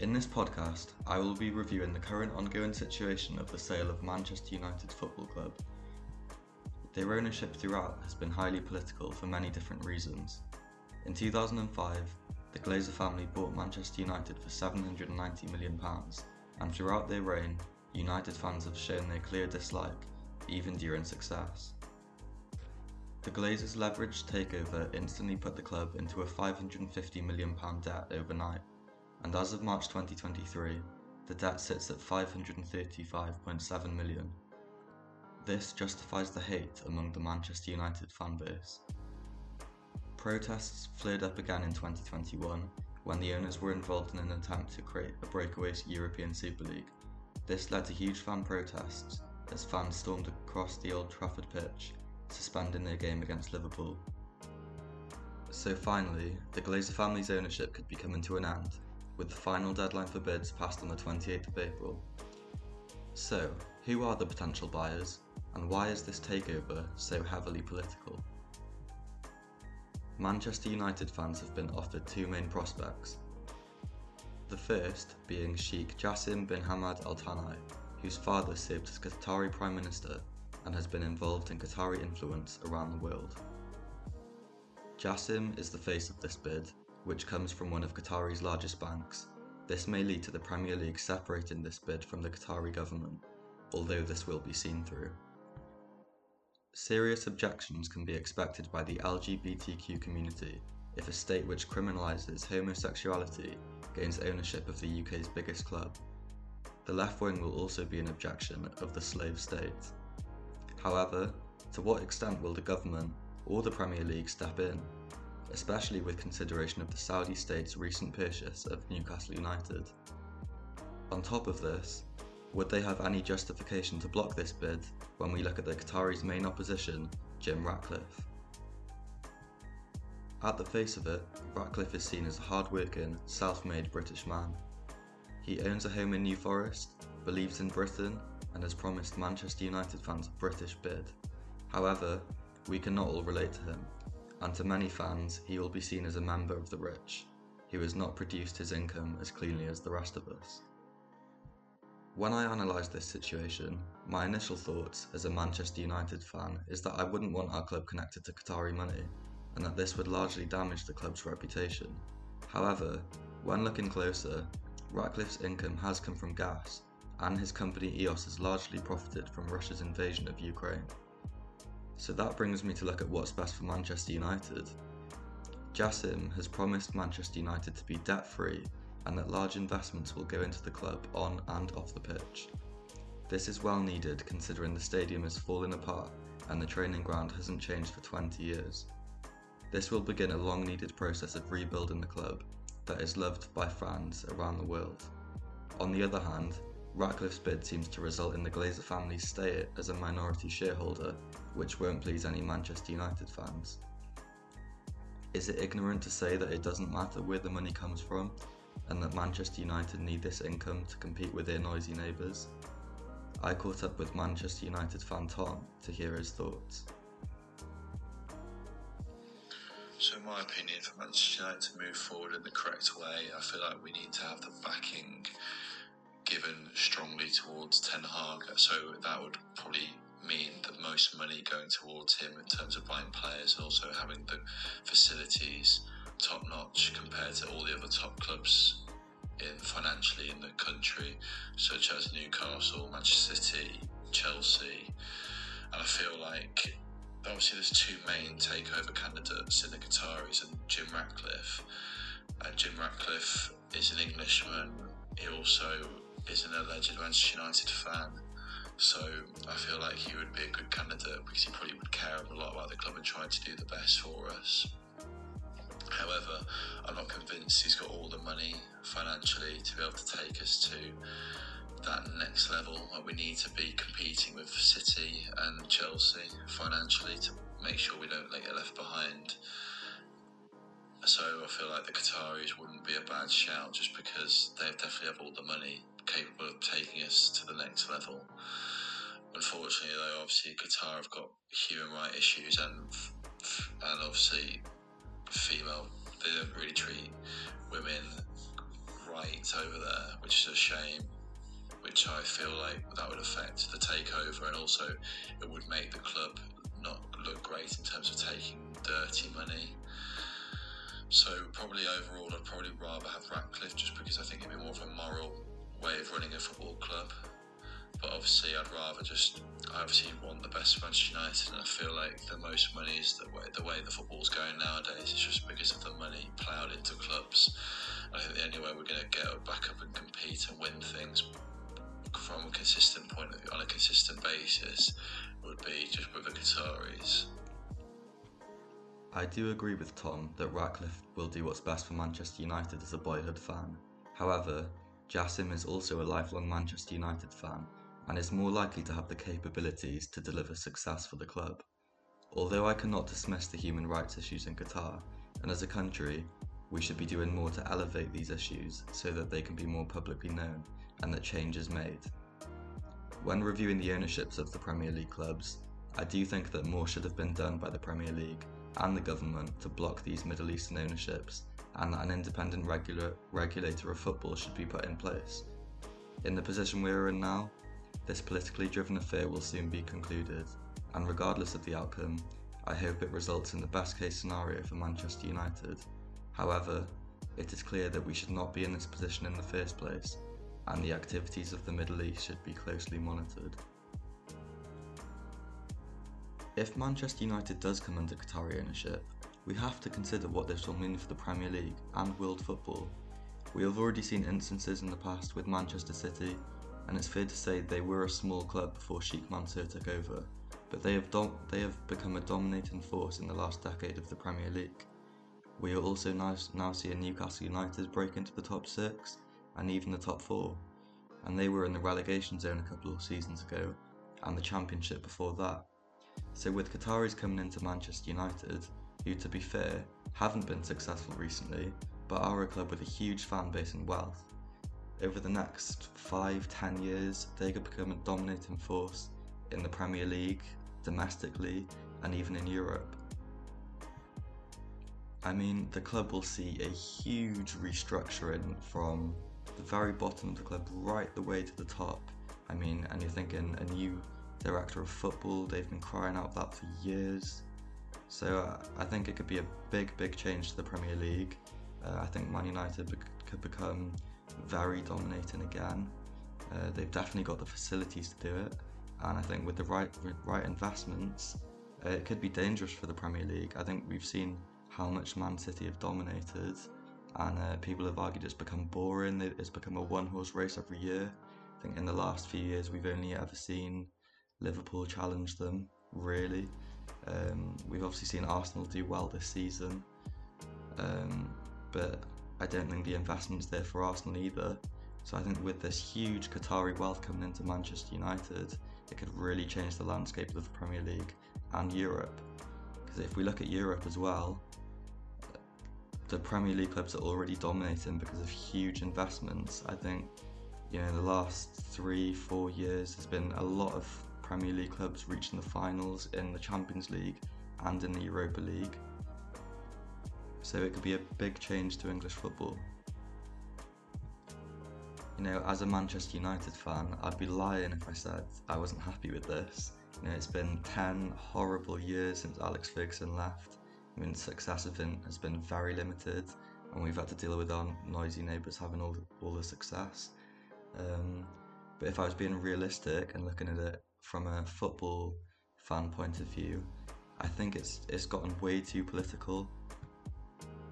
In this podcast, I will be reviewing the current ongoing situation of the sale of Manchester United Football Club. Their ownership throughout has been highly political for many different reasons. In 2005, the Glazer family bought Manchester United for £790 million, and throughout their reign, United fans have shown their clear dislike, even during success. The Glazers' leveraged takeover instantly put the club into a £550 million debt overnight, and as of March 2023, the debt sits at 535.7 million. This justifies the hate among the Manchester United fanbase. Protests flared up again in 2021 when the owners were involved in an attempt to create a breakaway European Super League. This led to huge fan protests as fans stormed across the Old Trafford pitch, suspending their game against Liverpool. So finally, the Glazer family's ownership could be coming to an end, with the final deadline for bids passed on the 28th of April. So, who are the potential buyers, and why is this takeover so heavily political? Manchester United fans have been offered two main prospects. The first being Sheikh Jassim bin Hamad Al Thani, whose father served as Qatari Prime Minister and has been involved in Qatari influence around the world. Jassim is the face of this bid, which comes from one of Qatari's largest banks. This may lead to the Premier League separating this bid from the Qatari government, although this will be seen through. Serious objections can be expected by the LGBTQ community if a state which criminalises homosexuality gains ownership of the UK's biggest club. The left wing will also be an objection of the slave state. However, to what extent will the government or the Premier League step in, especially with consideration of the Saudi state's recent purchase of Newcastle United? On top of this, would they have any justification to block this bid when we look at the Qataris' main opposition, Jim Ratcliffe? At the face of it, Ratcliffe is seen as a hard-working, self-made British man. He owns a home in New Forest, believes in Britain, and has promised Manchester United fans a British bid. However, we cannot all relate to him, and to many fans, he will be seen as a member of the rich, who has not produced his income as cleanly as the rest of us. When I analysed this situation, my initial thoughts as a Manchester United fan is that I wouldn't want our club connected to Qatari money, and that this would largely damage the club's reputation. However, when looking closer, Ratcliffe's income has come from gas, and his company EOS has largely profited from Russia's invasion of Ukraine. So that brings me to look at what's best for Manchester United. Jassim has promised Manchester United to be debt free and that large investments will go into the club on and off the pitch. This is well needed considering the stadium is falling apart and the training ground hasn't changed for 20 years. This will begin a long needed process of rebuilding the club that is loved by fans around the world. On the other hand, Ratcliffe's bid seems to result in the Glazer family stay as a minority shareholder, which won't please any Manchester United fans. Is it ignorant to say that it doesn't matter where the money comes from and that Manchester United need this income to compete with their noisy neighbours. I caught up with Manchester United fan Tom to hear his thoughts. So, in my opinion, for Manchester United to move forward in the correct way, I feel like we need to have the backing given strongly towards Ten Hag. So that would probably mean the most money going towards him in terms of buying players and also having the facilities top notch compared to all the other top clubs in financially in the country, such as Newcastle, Manchester City, Chelsea. And I feel like obviously there's two main takeover candidates in the Qataris and Jim Ratcliffe. And Jim Ratcliffe is an Englishman. He also is an alleged Manchester United fan. So I feel like he would be a good candidate because he probably would care a lot about the club and try to do the best for us. However, I'm not convinced he's got all the money financially to be able to take us to that next level where we need to be competing with City and Chelsea financially to make sure we don't get left behind. So I feel like the Qataris wouldn't be a bad shout just because they definitely have all the money capable of taking us to the next level. Unfortunately, though, obviously Qatar have got human rights issues and and obviously female, they don't really treat women right over there, which is a shame. Which I feel like that would affect the takeover, and also it would make the club not look great in terms of taking dirty money. So probably overall, I'd probably rather have Ratcliffe just because obviously, I'd rather just I obviously want the best Manchester United, and I feel like the most money is the way the way the football's going nowadays. It's just because of the money ploughed into clubs. I think the only way we're going to get back up and compete and win things from a consistent point of view on a consistent basis would be just with the Qataris. I do agree with Tom that Ratcliffe will do what's best for Manchester United as a boyhood fan. However, Jassim is also a lifelong Manchester United fan and is more likely to have the capabilities to deliver success for the club. Although I cannot dismiss the human rights issues in Qatar, and as a country, we should be doing more to elevate these issues so that they can be more publicly known and that change is made. When reviewing the ownerships of the Premier League clubs, I do think that more should have been done by the Premier League and the government to block these Middle Eastern ownerships, and that an independent regular, regulator of football should be put in place. In the position we are in now, this politically driven affair will soon be concluded, and regardless of the outcome, I hope it results in the best case scenario for Manchester United. However, it is clear that we should not be in this position in the first place, and the activities of the Middle East should be closely monitored. If Manchester United does come under Qatari ownership, we have to consider what this will mean for the Premier League and world football. We have already seen instances in the past with Manchester City and it's fair to say they were a small club before Sheikh Mansour took over, but they have, they have become a dominating force in the last decade of the Premier League. We are also now, now seeing Newcastle United break into the top six and even the top four, and they were in the relegation zone a couple of seasons ago and the Championship before that. So, with Qataris coming into Manchester United, who to be fair haven't been successful recently, but are a club with a huge fan base and wealth, over the next five, ten years, they could become a dominating force in the Premier League, domestically, and even in Europe. I mean, the club will see a huge restructuring from the very bottom of the club right the way to the top. I mean, and you're thinking a new director of football, they've been crying out that for years. So uh, I think it could be a big, big change to the Premier League. Uh, I think Man United be- could become very dominating again. Uh, they've definitely got the facilities to do it, and I think with the right right investments, uh, it could be dangerous for the Premier League. I think we've seen how much Man City have dominated, and uh, people have argued it's become boring. It's become a one-horse race every year. I think in the last few years we've only ever seen Liverpool challenge them. Really, um, we've obviously seen Arsenal do well this season, um, but I don't think the investment's there for Arsenal either. So I think with this huge Qatari wealth coming into Manchester United, it could really change the landscape of the Premier League and Europe. Because if we look at Europe as well, the Premier League clubs are already dominating because of huge investments. I think, you know, the last three, four years, there's been a lot of Premier League clubs reaching the finals in the Champions League and in the Europa League so it could be a big change to English football. You know, as a Manchester United fan, I'd be lying if I said I wasn't happy with this. You know, it's been 10 horrible years since Alex Ferguson left. I mean, success has been, has been very limited, and we've had to deal with our noisy neighbours having all, all the success. Um, but if I was being realistic and looking at it from a football fan point of view, I think it's it's gotten way too political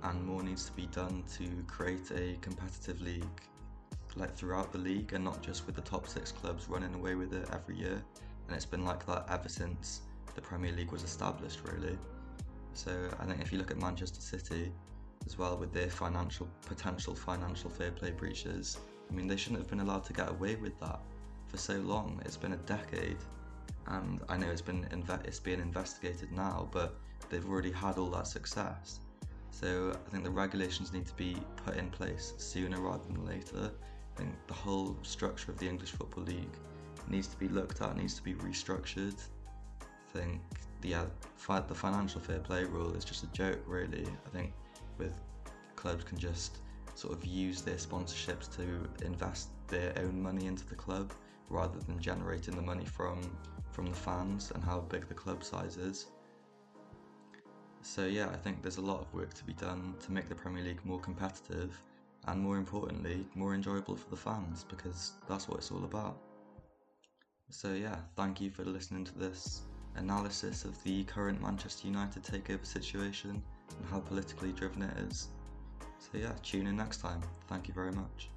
and more needs to be done to create a competitive league like throughout the league and not just with the top six clubs running away with it every year. And it's been like that ever since the Premier League was established really. So I think if you look at Manchester City as well with their financial potential financial fair play breaches I mean they shouldn't have been allowed to get away with that for so long. It's been a decade and I know it's been inve- it's being investigated now but they've already had all that success so I think the regulations need to be put in place sooner rather than later. I think the whole structure of the English Football League needs to be looked at, needs to be restructured. I think the uh, the financial fair play rule is just a joke, really. I think with clubs can just sort of use their sponsorships to invest their own money into the club rather than generating the money from from the fans and how big the club size is. So yeah, I think there's a lot of work to be done to make the Premier League more competitive and more importantly, more enjoyable for the fans because that's what it's all about. So yeah, thank you for listening to this analysis of the current Manchester United takeover situation and how politically driven it is. So yeah, tune in next time. Thank you very much.